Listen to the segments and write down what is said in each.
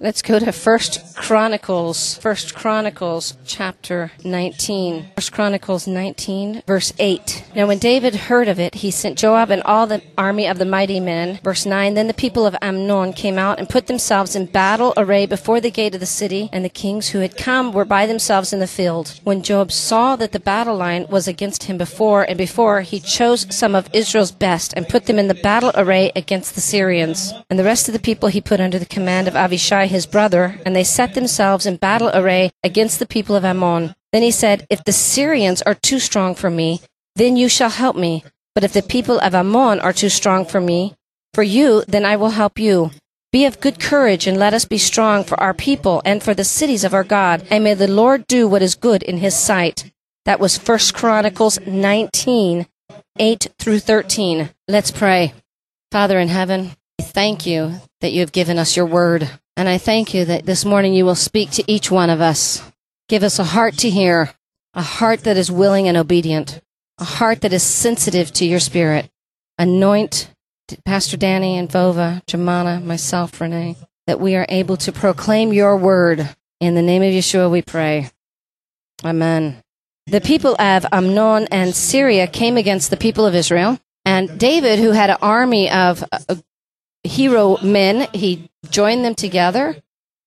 Let's go to First Chronicles, First Chronicles chapter 19. First Chronicles 19, verse 8. Now when David heard of it, he sent Joab and all the army of the mighty men. Verse 9. Then the people of Ammon came out and put themselves in battle array before the gate of the city, and the kings who had come were by themselves in the field. When Joab saw that the battle line was against him before and before, he chose some of Israel's best and put them in the battle array against the Syrians. And the rest of the people he put under the command of Abishai his brother, and they set themselves in battle array against the people of Ammon. Then he said, If the Syrians are too strong for me, then you shall help me. But if the people of Ammon are too strong for me, for you, then I will help you. Be of good courage, and let us be strong for our people and for the cities of our God, and may the Lord do what is good in his sight. That was First Chronicles 19, 8 through 13. Let's pray. Father in heaven, we thank you that you have given us your word. And I thank you that this morning you will speak to each one of us. Give us a heart to hear, a heart that is willing and obedient, a heart that is sensitive to your spirit. Anoint Pastor Danny and Vova, Jamana, myself, Renee, that we are able to proclaim your word. In the name of Yeshua we pray. Amen. The people of Ammon and Syria came against the people of Israel. And David, who had an army of uh, hero men, he joined them together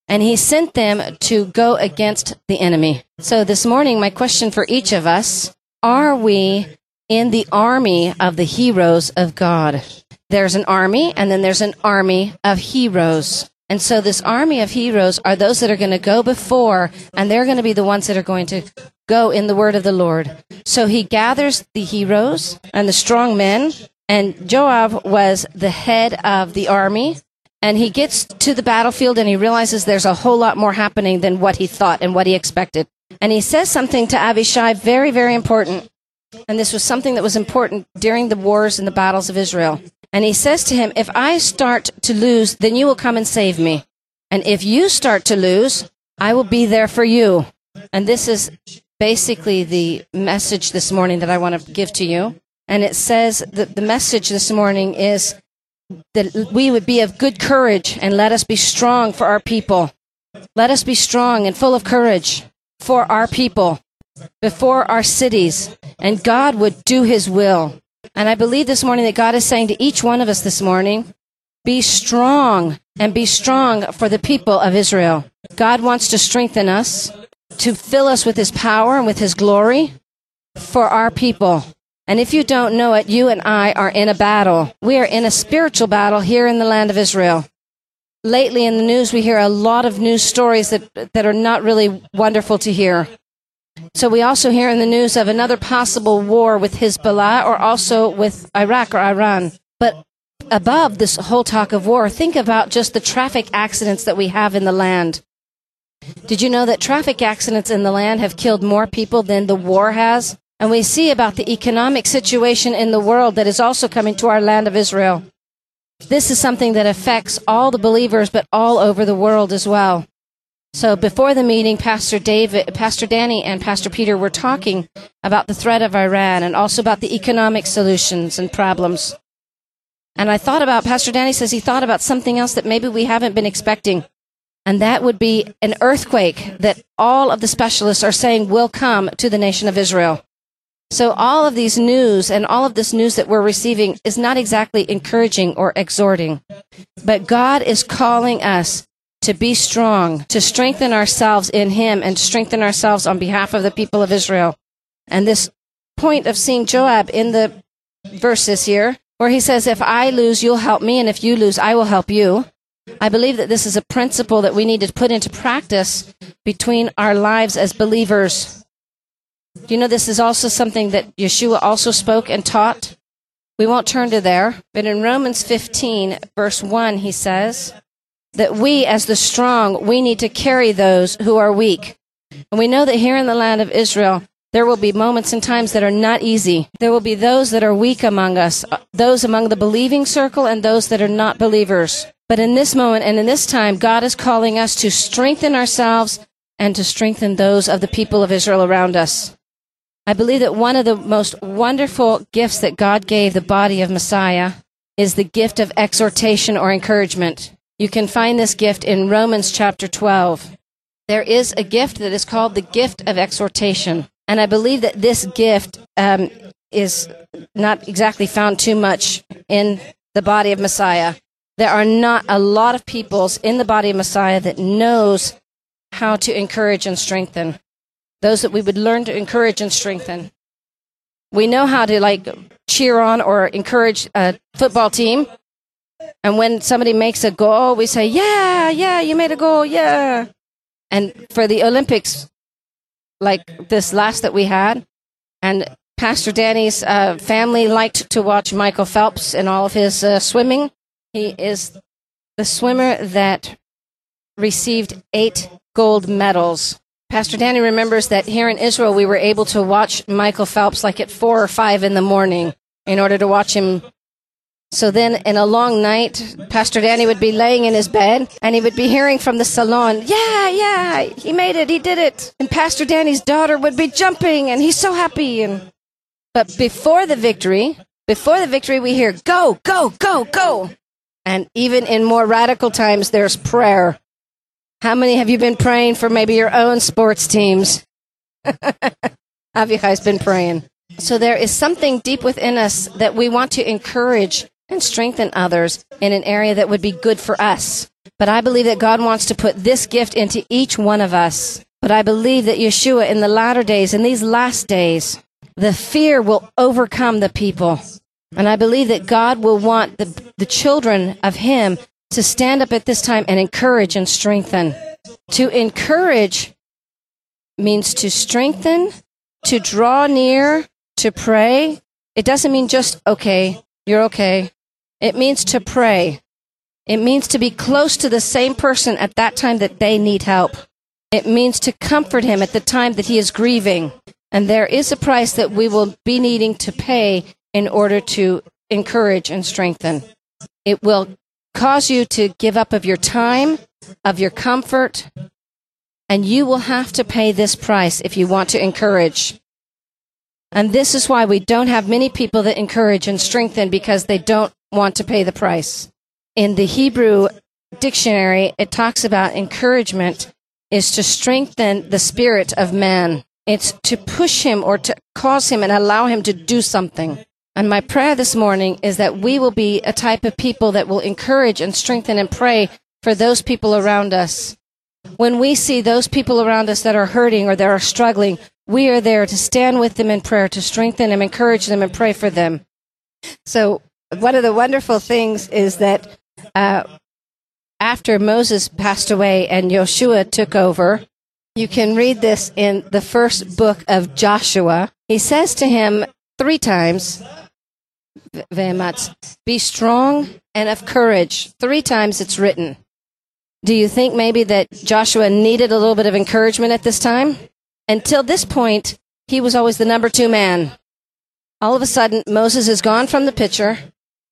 and he sent them to go against the enemy. So this morning, my question for each of us are we in the army of the heroes of God? There's an army, and then there's an army of heroes. And so this army of heroes are those that are going to go before, and they're going to be the ones that are going to go in the word of the Lord. So he gathers the heroes and the strong men, and Joab was the head of the army. And he gets to the battlefield and he realizes there's a whole lot more happening than what he thought and what he expected. And he says something to Abishai very, very important. And this was something that was important during the wars and the battles of Israel. And he says to him, If I start to lose, then you will come and save me. And if you start to lose, I will be there for you. And this is basically the message this morning that I want to give to you. And it says that the message this morning is that we would be of good courage and let us be strong for our people. Let us be strong and full of courage for our people, before our cities, and God would do his will. And I believe this morning that God is saying to each one of us this morning, be strong and be strong for the people of Israel. God wants to strengthen us, to fill us with his power and with his glory for our people. And if you don't know it, you and I are in a battle. We are in a spiritual battle here in the land of Israel. Lately in the news, we hear a lot of news stories that, that are not really wonderful to hear. So we also hear in the news of another possible war with Hezbollah or also with Iraq or Iran. But above this whole talk of war, think about just the traffic accidents that we have in the land. Did you know that traffic accidents in the land have killed more people than the war has? And we see about the economic situation in the world that is also coming to our land of Israel. This is something that affects all the believers, but all over the world as well. So before the meeting, Pastor David, Pastor Danny and Pastor Peter were talking about the threat of Iran and also about the economic solutions and problems. And I thought about, Pastor Danny says he thought about something else that maybe we haven't been expecting. And that would be an earthquake that all of the specialists are saying will come to the nation of Israel. So all of these news and all of this news that we're receiving is not exactly encouraging or exhorting. But God is calling us to be strong, to strengthen ourselves in Him and strengthen ourselves on behalf of the people of Israel. And this point of seeing Joab in the verses here, where he says, if I lose, you'll help me, and if you lose, I will help you. I believe that this is a principle that we need to put into practice between our lives as believers. Do you know this is also something that Yeshua also spoke and taught? We won't turn to there, but in Romans 15, verse 1, he says that we, as the strong, we need to carry those who are weak. And we know that here in the land of Israel, there will be moments and times that are not easy. There will be those that are weak among us, those among the believing circle and those that are not believers. But in this moment and in this time, God is calling us to strengthen ourselves and to strengthen those of the people of Israel around us. I believe that one of the most wonderful gifts that God gave the body of Messiah is the gift of exhortation or encouragement. You can find this gift in Romans chapter 12. There is a gift that is called the gift of exhortation. And I believe that this gift um, is not exactly found too much in the body of Messiah. There are not a lot of peoples in the body of Messiah that knows how to encourage and strengthen. Those that we would learn to encourage and strengthen. We know how to like cheer on or encourage a football team. And when somebody makes a goal, we say, yeah, yeah, you made a goal, yeah. And for the Olympics, like this last that we had, and Pastor Danny's uh, family liked to watch Michael Phelps in all of his uh, swimming. He is the swimmer that received eight gold medals. Pastor Danny remembers that here in Israel, we were able to watch Michael Phelps like at four or five in the morning in order to watch him. So then, in a long night, Pastor Danny would be laying in his bed and he would be hearing from the salon, Yeah, yeah, he made it, he did it. And Pastor Danny's daughter would be jumping and he's so happy. And, but before the victory, before the victory, we hear, Go, go, go, go. And even in more radical times, there's prayer. How many have you been praying for maybe your own sports teams? guys been praying? So there is something deep within us that we want to encourage and strengthen others in an area that would be good for us. But I believe that God wants to put this gift into each one of us. But I believe that Yeshua in the latter days, in these last days, the fear will overcome the people. And I believe that God will want the, the children of Him to stand up at this time and encourage and strengthen. To encourage means to strengthen, to draw near, to pray. It doesn't mean just, okay, you're okay. It means to pray. It means to be close to the same person at that time that they need help. It means to comfort him at the time that he is grieving. And there is a price that we will be needing to pay in order to encourage and strengthen. It will cause you to give up of your time, of your comfort, and you will have to pay this price if you want to encourage. And this is why we don't have many people that encourage and strengthen because they don't want to pay the price. In the Hebrew dictionary, it talks about encouragement is to strengthen the spirit of man. It's to push him or to cause him and allow him to do something. And my prayer this morning is that we will be a type of people that will encourage and strengthen and pray for those people around us. When we see those people around us that are hurting or that are struggling, we are there to stand with them in prayer, to strengthen them, encourage them, and pray for them. So, one of the wonderful things is that uh, after Moses passed away and Joshua took over, you can read this in the first book of Joshua. He says to him three times, be strong and of courage. Three times it's written. Do you think maybe that Joshua needed a little bit of encouragement at this time? Until this point, he was always the number two man. All of a sudden, Moses is gone from the picture.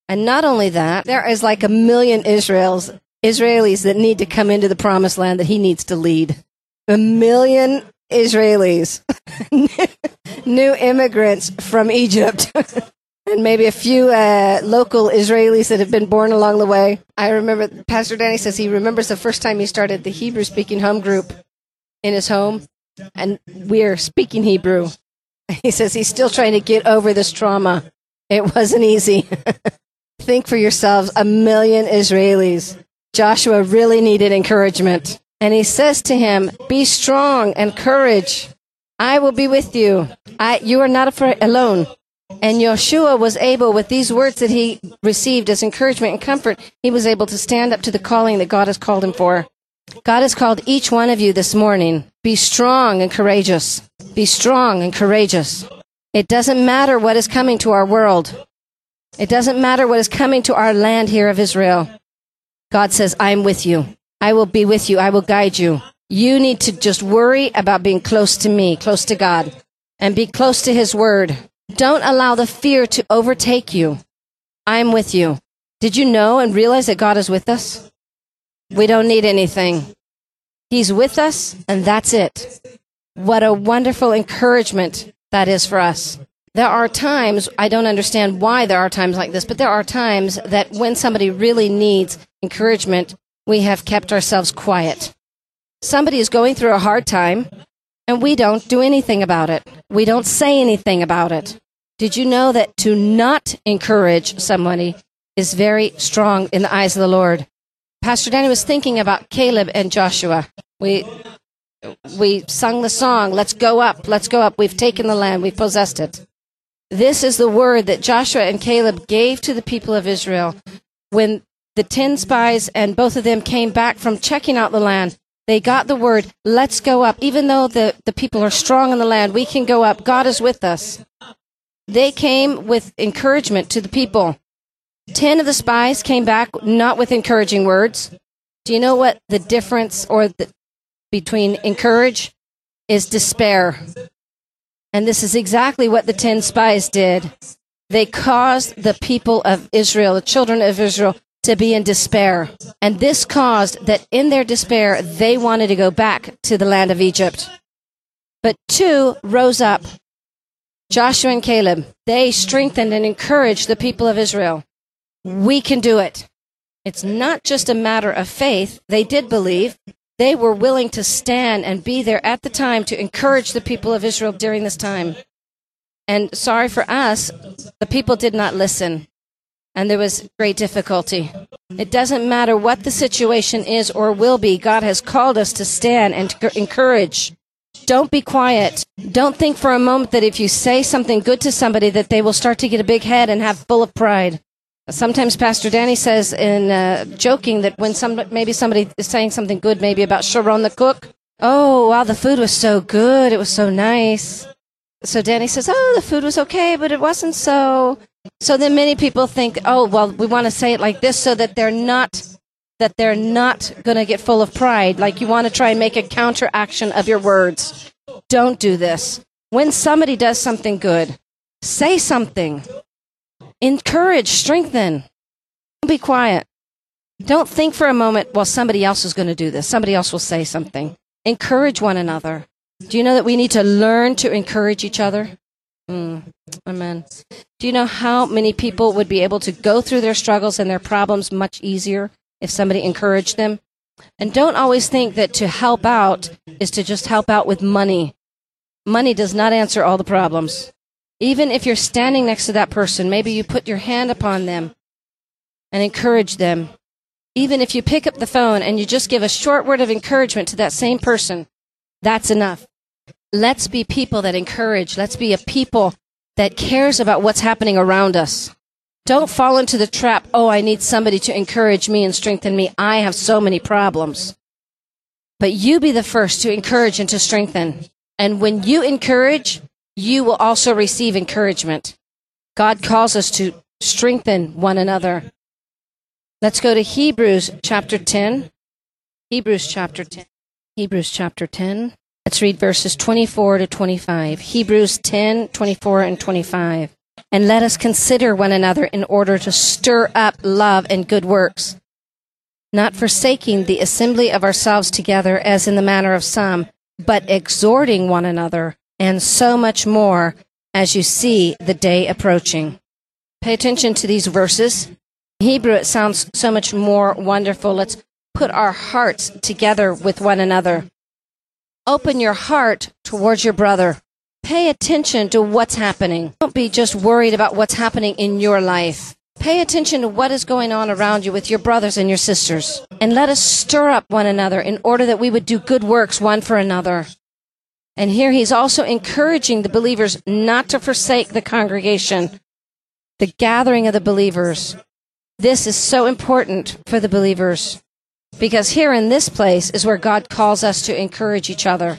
And not only that, there is like a million Israels, Israelis that need to come into the promised land that he needs to lead. A million Israelis, new immigrants from Egypt. and maybe a few uh, local Israelis that have been born along the way. I remember Pastor Danny says he remembers the first time he started the Hebrew speaking home group in his home, and we're speaking Hebrew. He says he's still trying to get over this trauma. It wasn't easy. Think for yourselves a million Israelis. Joshua really needed encouragement. And he says to him, Be strong and courage. I will be with you. I, you are not afraid, alone. And Yeshua was able, with these words that he received as encouragement and comfort, he was able to stand up to the calling that God has called him for. God has called each one of you this morning. Be strong and courageous. Be strong and courageous. It doesn't matter what is coming to our world. It doesn't matter what is coming to our land here of Israel. God says, I am with you. I will be with you. I will guide you. You need to just worry about being close to me, close to God, and be close to His Word. Don't allow the fear to overtake you. I am with you. Did you know and realize that God is with us? We don't need anything. He's with us, and that's it. What a wonderful encouragement that is for us. There are times, I don't understand why there are times like this, but there are times that when somebody really needs encouragement, we have kept ourselves quiet. Somebody is going through a hard time, and we don't do anything about it. We don't say anything about it. Did you know that to not encourage somebody is very strong in the eyes of the Lord? Pastor Danny was thinking about Caleb and Joshua. We we sung the song, Let's go up, let's go up. We've taken the land, we've possessed it. This is the word that Joshua and Caleb gave to the people of Israel when the 10 spies and both of them came back from checking out the land. They got the word, let's go up. Even though the, the people are strong in the land, we can go up. God is with us. They came with encouragement to the people. 10 of the spies came back not with encouraging words. Do you know what the difference or the, between encourage is despair? And this is exactly what the 10 spies did. They caused the people of Israel, the children of Israel, to be in despair. And this caused that in their despair, they wanted to go back to the land of Egypt. But two rose up Joshua and Caleb. They strengthened and encouraged the people of Israel. We can do it. It's not just a matter of faith. They did believe. They were willing to stand and be there at the time to encourage the people of Israel during this time. And sorry for us, the people did not listen and there was great difficulty. It doesn't matter what the situation is or will be, God has called us to stand and to encourage. Don't be quiet. Don't think for a moment that if you say something good to somebody that they will start to get a big head and have full of pride. Sometimes Pastor Danny says in uh, joking that when some maybe somebody is saying something good, maybe about Sharon the cook. Oh, wow, the food was so good. It was so nice. So Danny says, "Oh, the food was okay, but it wasn't so." So then many people think, "Oh, well, we want to say it like this so that they're not that they're not going to get full of pride. Like you want to try and make a counteraction of your words. Don't do this. When somebody does something good, say something. Encourage, strengthen. Don't be quiet. Don't think for a moment, well, somebody else is going to do this. Somebody else will say something. Encourage one another. Do you know that we need to learn to encourage each other? Mm, amen. Do you know how many people would be able to go through their struggles and their problems much easier if somebody encouraged them? And don't always think that to help out is to just help out with money. Money does not answer all the problems. Even if you're standing next to that person, maybe you put your hand upon them and encourage them. Even if you pick up the phone and you just give a short word of encouragement to that same person, that's enough. Let's be people that encourage. Let's be a people that cares about what's happening around us. Don't fall into the trap, oh, I need somebody to encourage me and strengthen me. I have so many problems. But you be the first to encourage and to strengthen. And when you encourage, you will also receive encouragement. God calls us to strengthen one another. Let's go to Hebrews chapter 10. Hebrews chapter 10. Hebrews chapter 10. Let's read verses 24 to 25. Hebrews 10, 24 and 25. And let us consider one another in order to stir up love and good works, not forsaking the assembly of ourselves together as in the manner of some, but exhorting one another, and so much more as you see the day approaching. Pay attention to these verses. In Hebrew, it sounds so much more wonderful. Let's put our hearts together with one another. Open your heart towards your brother. Pay attention to what's happening. Don't be just worried about what's happening in your life. Pay attention to what is going on around you with your brothers and your sisters. And let us stir up one another in order that we would do good works one for another. And here he's also encouraging the believers not to forsake the congregation, the gathering of the believers. This is so important for the believers. Because here in this place is where God calls us to encourage each other.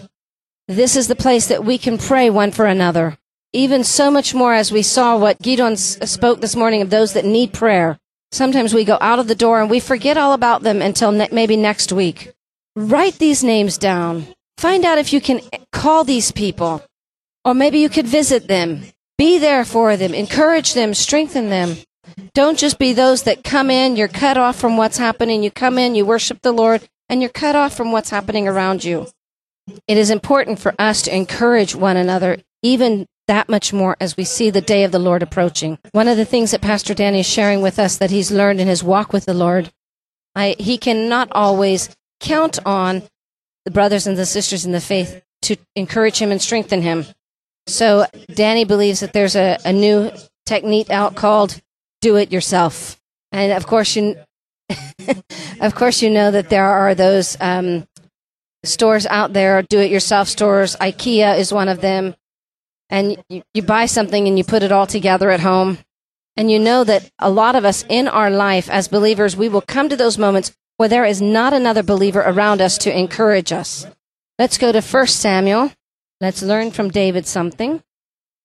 This is the place that we can pray one for another. Even so much more as we saw what Gideon uh, spoke this morning of those that need prayer. Sometimes we go out of the door and we forget all about them until ne- maybe next week. Write these names down. Find out if you can eh, call these people. Or maybe you could visit them. Be there for them. Encourage them. Strengthen them. Don't just be those that come in, you're cut off from what's happening. You come in, you worship the Lord, and you're cut off from what's happening around you. It is important for us to encourage one another, even that much more as we see the day of the Lord approaching. One of the things that Pastor Danny is sharing with us that he's learned in his walk with the Lord I, he cannot always count on the brothers and the sisters in the faith to encourage him and strengthen him. So Danny believes that there's a, a new technique out called do it yourself. And of course you, of course you know that there are those, um, stores out there, do it yourself stores. IKEA is one of them. And you, you buy something and you put it all together at home. And you know that a lot of us in our life as believers, we will come to those moments where there is not another believer around us to encourage us. Let's go to 1 Samuel. Let's learn from David something.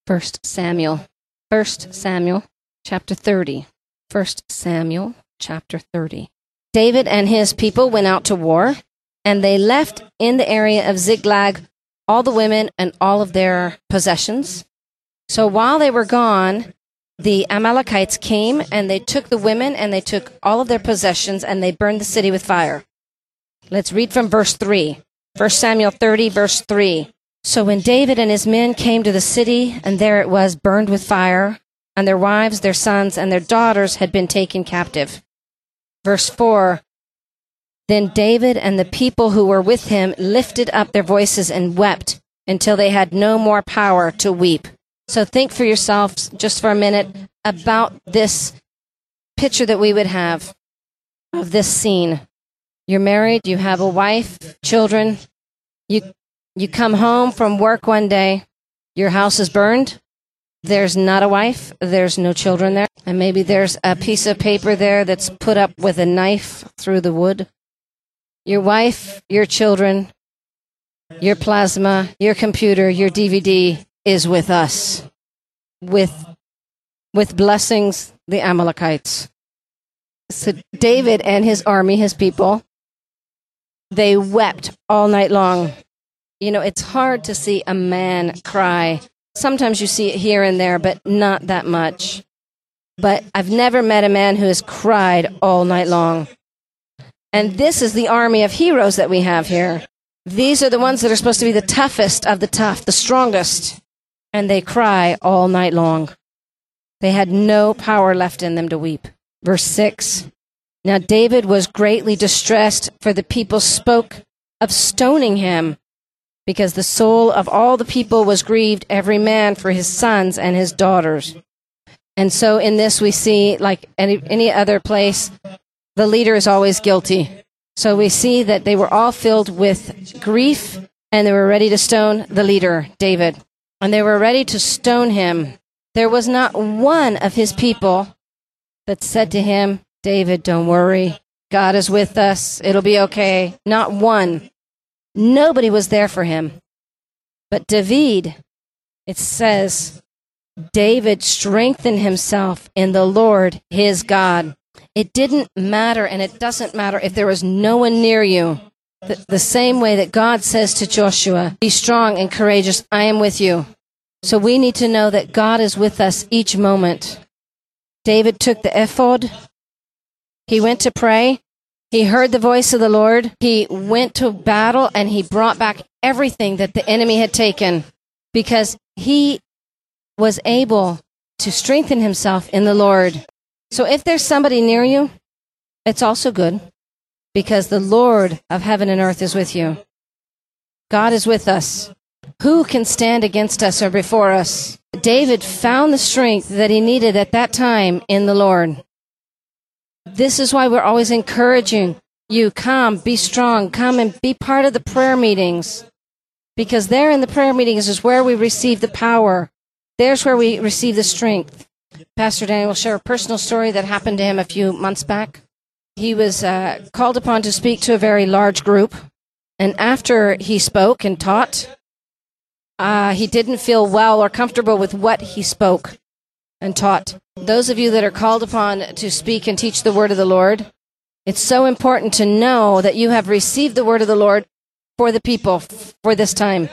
1 Samuel. 1 Samuel chapter 30. 1 Samuel chapter 30. David and his people went out to war, and they left in the area of Ziklag all the women and all of their possessions. So while they were gone, the Amalekites came and they took the women and they took all of their possessions and they burned the city with fire. Let's read from verse 3. 1 Samuel 30, verse 3. So when David and his men came to the city, and there it was burned with fire, and their wives, their sons, and their daughters had been taken captive. Verse 4 Then David and the people who were with him lifted up their voices and wept until they had no more power to weep. So think for yourselves just for a minute about this picture that we would have of this scene. You're married, you have a wife, children. You you come home from work one day, your house is burned. There's not a wife, there's no children there, and maybe there's a piece of paper there that's put up with a knife through the wood. Your wife, your children, your plasma, your computer, your DVD is with us. With with blessings, the Amalekites. So David and his army, his people, they wept all night long. You know, it's hard to see a man cry. Sometimes you see it here and there, but not that much. But I've never met a man who has cried all night long. And this is the army of heroes that we have here. These are the ones that are supposed to be the toughest of the tough, the strongest. And they cry all night long. They had no power left in them to weep. Verse 6 Now David was greatly distressed, for the people spoke of stoning him, because the soul of all the people was grieved, every man for his sons and his daughters. And so in this we see, like any, any other place, the leader is always guilty. So we see that they were all filled with grief and they were ready to stone the leader, David. And they were ready to stone him. There was not one of his people that said to him, David, don't worry. God is with us. It'll be okay. Not one. Nobody was there for him. But David, it says, David strengthened himself in the Lord his God. It didn't matter, and it doesn't matter if there was no one near you. The, the, same way that God says to Joshua, Be strong and courageous, I am with you. So we need to know that God is with us each moment. David took the ephod. He went to pray. He heard the voice of the Lord. He went to battle and he brought back everything that the enemy had taken because he was able to strengthen himself in the Lord. So if there's somebody near you, it's also good because the Lord of heaven and earth is with you. God is with us. Who can stand against us or before us? David found the strength that he needed at that time in the Lord. This is why we're always encouraging you come, be strong, come and be part of the prayer meetings. Because there in the prayer meetings is where we receive the power. There's where we receive the strength. Pastor Daniel will share a personal story that happened to him a few months back. He was uh, called upon to speak to a very large group. And after he spoke and taught, uh, he didn't feel well or comfortable with what he spoke and taught. Those of you that are called upon to speak and teach the word of the Lord, it's so important to know that you have received the word of the Lord for the people for this time.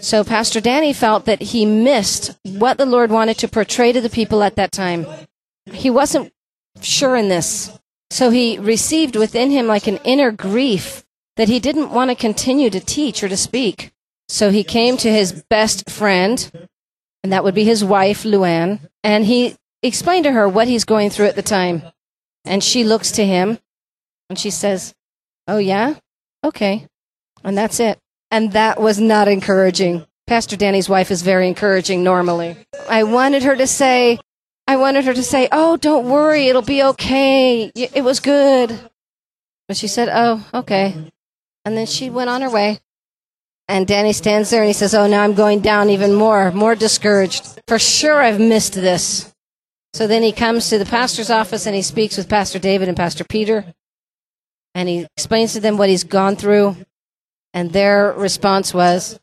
So Pastor Danny felt that he missed what the Lord wanted to portray to the people at that time. He wasn't sure in this. So he received within him like an inner grief that he didn't want to continue to teach or to speak. So he came to his best friend, and that would be his wife, Luann, and he explained to her what he's going through at the time. And she looks to him And she says, Oh, yeah? Okay. And that's it. And that was not encouraging. Pastor Danny's wife is very encouraging normally. I wanted her to say, I wanted her to say, Oh, don't worry, it'll be okay. It was good. But she said, Oh, okay. And then she went on her way. And Danny stands there and he says, Oh, now I'm going down even more, more discouraged. For sure I've missed this. So then he comes to the pastor's office and he speaks with Pastor David and Pastor Peter. And he explains to them what he's gone through. And their response was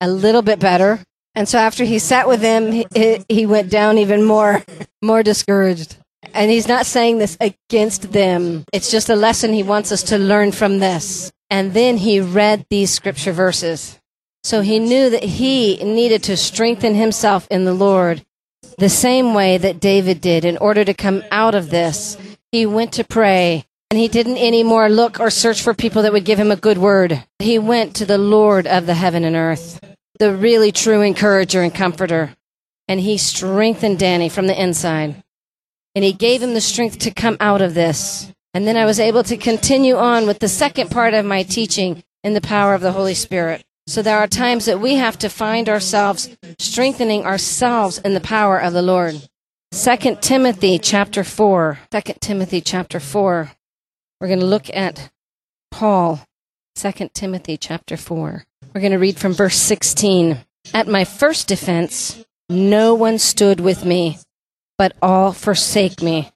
a little bit better. And so after he sat with them, he, he went down even more, more discouraged. And he's not saying this against them. It's just a lesson he wants us to learn from this. And then he read these scripture verses. So he knew that he needed to strengthen himself in the Lord the same way that David did in order to come out of this. He went to pray and he didn't anymore look or search for people that would give him a good word. He went to the Lord of the heaven and earth, the really true encourager and comforter. And he strengthened Danny from the inside. And he gave him the strength to come out of this. And then I was able to continue on with the second part of my teaching in the power of the Holy Spirit. So there are times that we have to find ourselves strengthening ourselves in the power of the Lord. Second Timothy chapter 4. 2 Timothy chapter 4. We're going to look at Paul. Second Timothy chapter 4. We're going to read from verse 16. At my first defense, no one stood with me, but all forsake me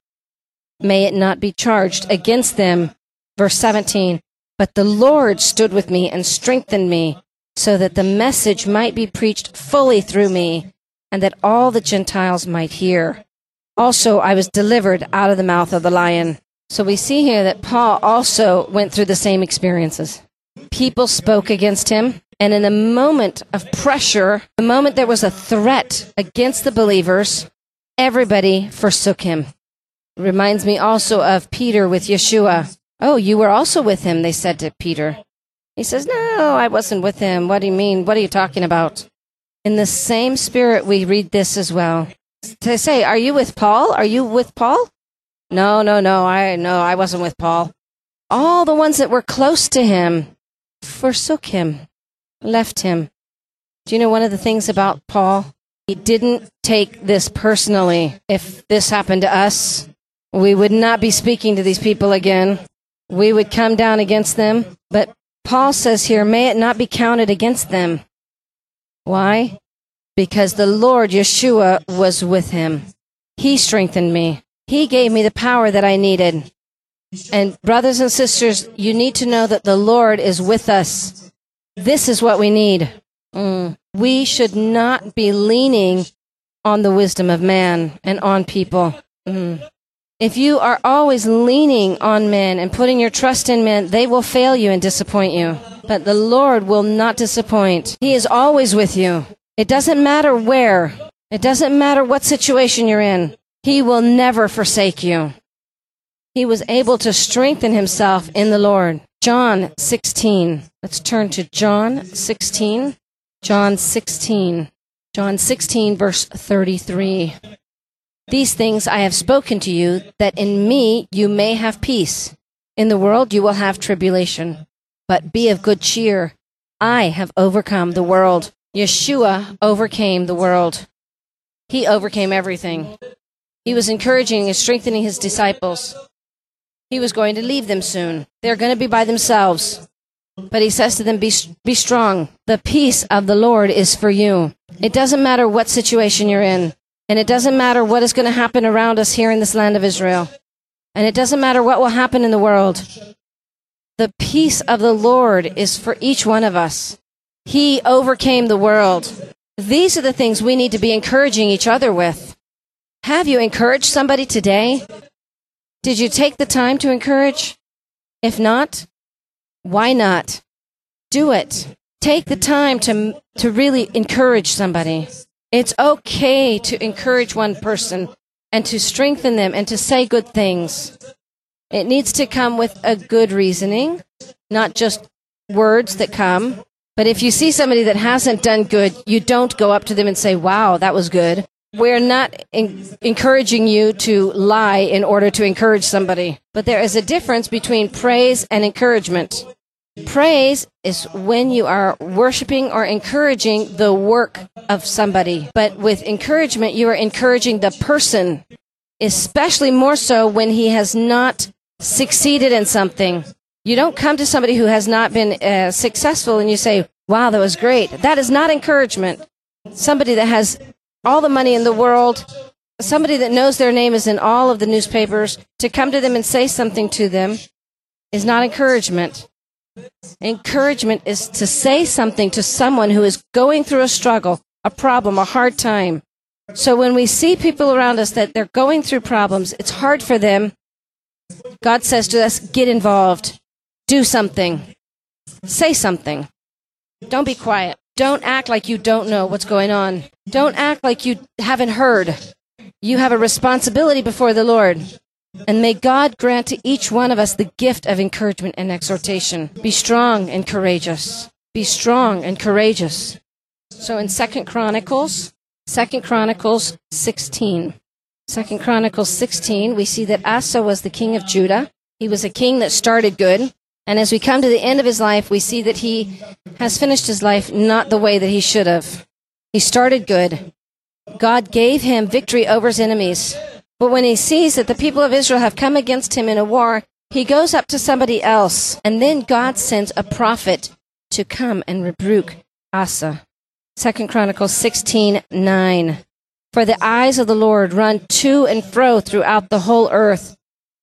may it not be charged against them. Verse 17, but the Lord stood with me and strengthened me so that the message might be preached fully through me and that all the Gentiles might hear. Also, I was delivered out of the mouth of the lion. So we see here that Paul also went through the same experiences. People spoke against him, and in a moment of pressure, the moment there was a threat against the believers, everybody forsook him. Reminds me also of Peter with Yeshua. Oh, you were also with him, they said to Peter. He says, No, I wasn't with him. What do you mean? What are you talking about? In the same spirit, we read this as well. To say, Are you with Paul? Are you with Paul? No, no, no, I no, I wasn't with Paul. All the ones that were close to him forsook him, left him. Do you know one of the things about Paul? He didn't take this personally. If this happened to us, we would not be speaking to these people again. We would come down against them. But Paul says here, may it not be counted against them. Why? Because the Lord Yeshua was with him. He strengthened me. He gave me the power that I needed. And brothers and sisters, you need to know that the Lord is with us. This is what we need. Mm. We should not be leaning on the wisdom of man and on people. Mm. If you are always leaning on men and putting your trust in men, they will fail you and disappoint you. But the Lord will not disappoint. He is always with you. It doesn't matter where. It doesn't matter what situation you're in. He will never forsake you. He was able to strengthen himself in the Lord. John 16. Let's turn to John 16. John 16. John 16 verse 33. These things I have spoken to you, that in me you may have peace. In the world you will have tribulation, but be of good cheer. I have overcome the world. Yeshua overcame the world. He overcame everything. He was encouraging and strengthening his disciples. He was going to leave them soon. They're going to be by themselves. But he says to them, be, be strong. The peace of the Lord is for you. It doesn't matter what situation you're in. And it doesn't matter what is going to happen around us here in this land of Israel. And it doesn't matter what will happen in the world. The peace of the Lord is for each one of us. He overcame the world. These are the things we need to be encouraging each other with. Have you encouraged somebody today? Did you take the time to encourage? If not, why not? Do it. Take the time to, to really encourage somebody. It's okay to encourage one person and to strengthen them and to say good things. It needs to come with a good reasoning, not just words that come. But if you see somebody that hasn't done good, you don't go up to them and say, wow, that was good. we're not en- encouraging you to lie in order to encourage somebody, but there is a difference between praise and encouragement. Praise is when you are worshiping or encouraging the work of somebody. But with encouragement, you are encouraging the person, especially more so when he has not succeeded in something. You don't come to somebody who has not been uh, successful and you say, wow, that was great. That is not encouragement. Somebody that has all the money in the world, somebody that knows their name is in all of the newspapers, to come to them and say something to them is not encouragement. Encouragement is to say something to someone who is going through a struggle, a problem, a hard time. So when we see people around us that they're going through problems, it's hard for them. God says to us, get involved. Do something. Say something. Don't be quiet. Don't act like you don't know what's going on. Don't act like you haven't heard. You have a responsibility before the Lord. And may God grant to each one of us the gift of encouragement and exhortation. Be strong and courageous. Be strong and courageous. So in Second Chronicles, Second Chronicles 16. Second Chronicles 16, we see that Asa was the king of Judah. He was a king that started good. And as we come to the end of his life, we see that he has finished his life not the way that he should have. He started good. God gave him victory over his enemies. But when he sees that the people of Israel have come against him in a war, he goes up to somebody else. And then God sends a prophet to come and rebuke Asa. Second Chronicles 16, 9. For the eyes of the Lord run to and fro throughout the whole earth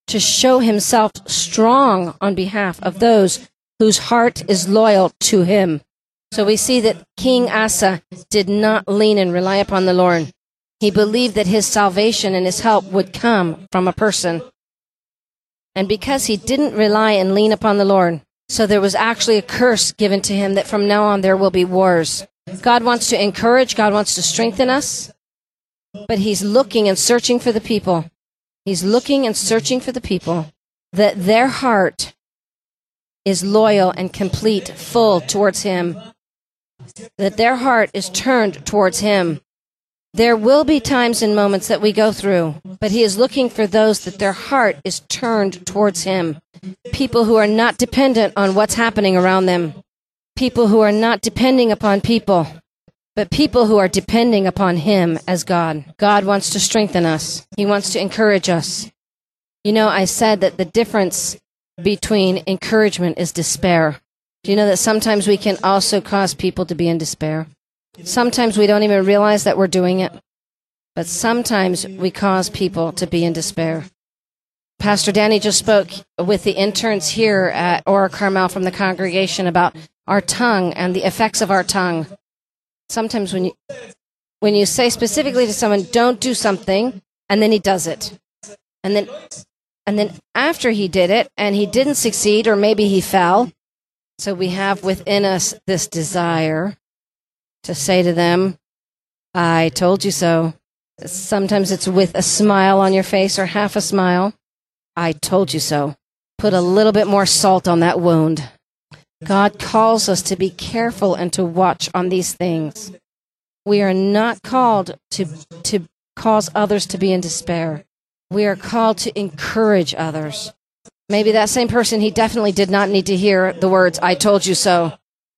to show himself strong on behalf of those whose heart is loyal to him. So we see that King Asa did not lean and rely upon the Lord. He believed that his salvation and his help would come from a person. And because he didn't rely and lean upon the Lord, so there was actually a curse given to him that from now on there will be wars. God wants to encourage, God wants to strengthen us, but he's looking and searching for the people. He's looking and searching for the people that their heart is loyal and complete, full towards him, that their heart is turned towards him. There will be times and moments that we go through, but he is looking for those that their heart is turned towards him. People who are not dependent on what's happening around them. People who are not depending upon people, but people who are depending upon him as God. God wants to strengthen us. He wants to encourage us. You know, I said that the difference between encouragement is despair. Do you know that sometimes we can also cause people to be in despair? Sometimes we don't even realize that we're doing it, but sometimes we cause people to be in despair. Pastor Danny just spoke with the interns here at Ora Carmel from the congregation about our tongue and the effects of our tongue. Sometimes when you when you say specifically to someone, "Don't do something," and then he does it, and then and then after he did it and he didn't succeed, or maybe he fell, so we have within us this desire to say to them, I told you so. Sometimes it's with a smile on your face or half a smile. I told you so. Put a little bit more salt on that wound. God calls us to be careful and to watch on these things. We are not called to, to cause others to be in despair. We are called to encourage others. Maybe that same person, he definitely did not need to hear the words, I told you so.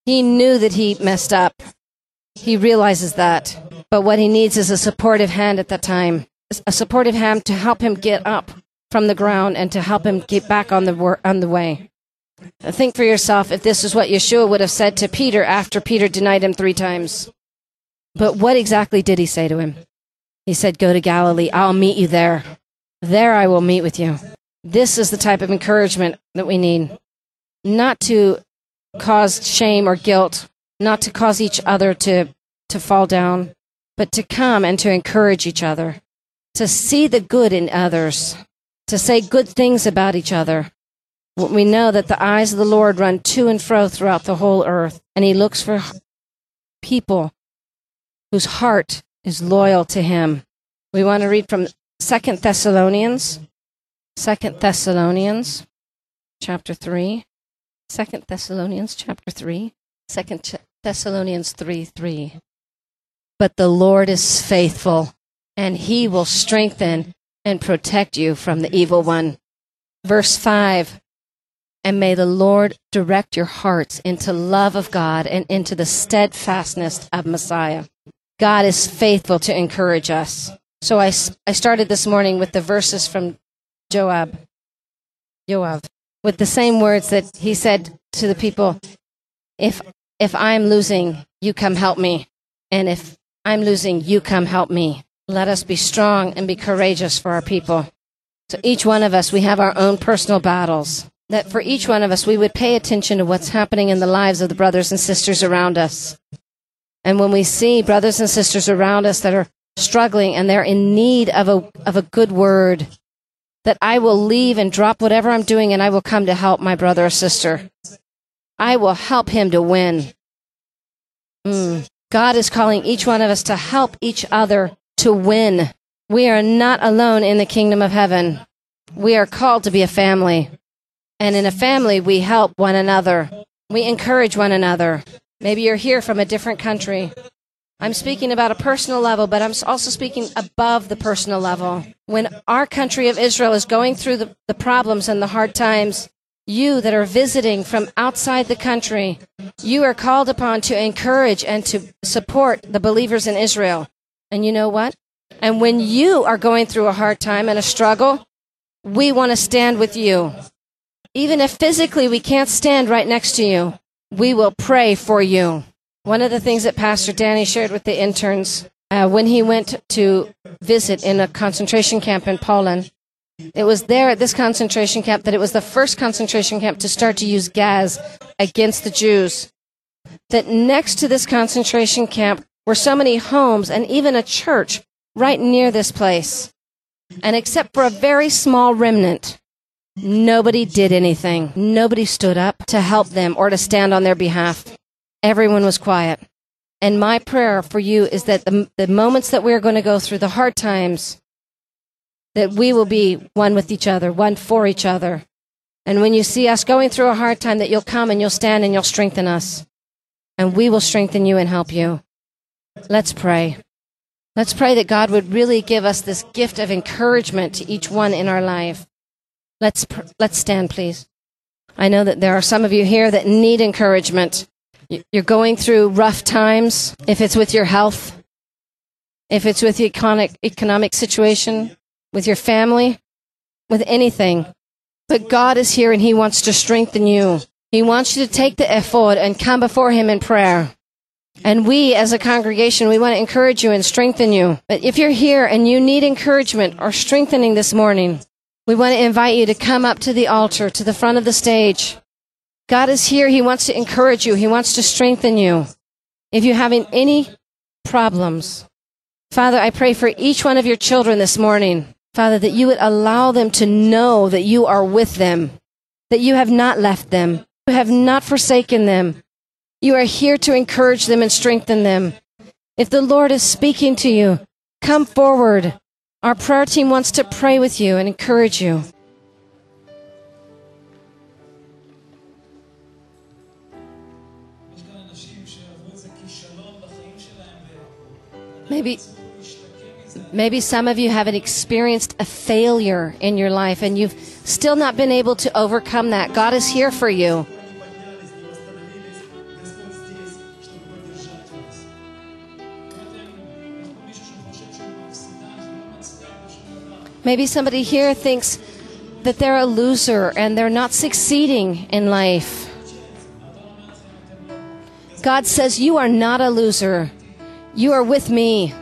He knew that he messed up. He realizes that. But what he needs is a supportive hand at that time, a supportive hand to help him get up from the ground and to help him get back on the, wor- on the way. Think for yourself if this is what Yeshua would have said to Peter after Peter denied him three times. But what exactly did he say to him? He said, Go to Galilee. I'll meet you there. There I will meet with you. This is the type of encouragement that we need. Not to cause shame or guilt, not to cause each other to, to fall down, but to come and to encourage each other, to see the good in others, to say good things about each other. We know that the eyes of the Lord run to and fro throughout the whole earth, and He looks for people whose heart is loyal to Him. We want to read from Second Thessalonians, Second Thessalonians, chapter three. Second Thessalonians, chapter three. Second Thessalonians 3 3. But the Lord is faithful, and he will strengthen and protect you from the evil one. Verse 5 And may the Lord direct your hearts into love of God and into the steadfastness of Messiah. God is faithful to encourage us. So I, I started this morning with the verses from Joab, Joab, with the same words that he said to the people, if, if I'm losing, you come help me. And if I'm losing, you come help me. Let us be strong and be courageous for our people. So each one of us, we have our own personal battles. That for each one of us, we would pay attention to what's happening in the lives of the brothers and sisters around us. And when we see brothers and sisters around us that are struggling and they're in need of a, of a good word, that I will leave and drop whatever I'm doing and I will come to help my brother or sister. I will help him to win. Mm. God is calling each one of us to help each other to win. We are not alone in the kingdom of heaven. We are called to be a family. And in a family, we help one another. We encourage one another. Maybe you're here from a different country. I'm speaking about a personal level, but I'm also speaking above the personal level. When our country of Israel is going through the, the problems and the hard times, you that are visiting from outside the country, you are called upon to encourage and to support the believers in Israel. And you know what? And when you are going through a hard time and a struggle, we want to stand with you. Even if physically we can't stand right next to you, we will pray for you. One of the things that Pastor Danny shared with the interns uh, when he went to visit in a concentration camp in Poland, it was there at this concentration camp that it was the first concentration camp to start to use gas against the Jews. That next to this concentration camp were so many homes and even a church right near this place. And except for a very small remnant, nobody did anything. Nobody stood up to help them or to stand on their behalf. Everyone was quiet. And my prayer for you is that the, the moments that we're going to go through, the hard times, that we will be one with each other, one for each other. And when you see us going through a hard time, that you'll come and you'll stand and you'll strengthen us. And we will strengthen you and help you. Let's pray. Let's pray that God would really give us this gift of encouragement to each one in our life. Let's, pr- let's stand, please. I know that there are some of you here that need encouragement. You're going through rough times, if it's with your health, if it's with the economic, economic situation, with your family, with anything. But God is here and He wants to strengthen you. He wants you to take the effort and come before Him in prayer. And we, as a congregation, we want to encourage you and strengthen you. But if you're here and you need encouragement or strengthening this morning, we want to invite you to come up to the altar, to the front of the stage. God is here. He wants to encourage you. He wants to strengthen you. If you're having any problems, Father, I pray for each one of your children this morning. Father, that you would allow them to know that you are with them, that you have not left them, you have not forsaken them, you are here to encourage them and strengthen them. If the Lord is speaking to you, come forward. Our prayer team wants to pray with you and encourage you. Maybe maybe some of you haven't experienced a failure in your life and you've still not been able to overcome that. God is here for you. Maybe somebody here thinks that they're a loser and they're not succeeding in life. God says, You are not a loser. You are with me.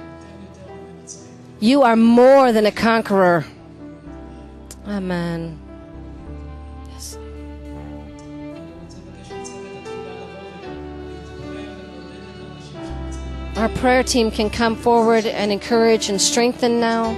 You are more than a conqueror. Amen. Yes. Our prayer team can come forward and encourage and strengthen now.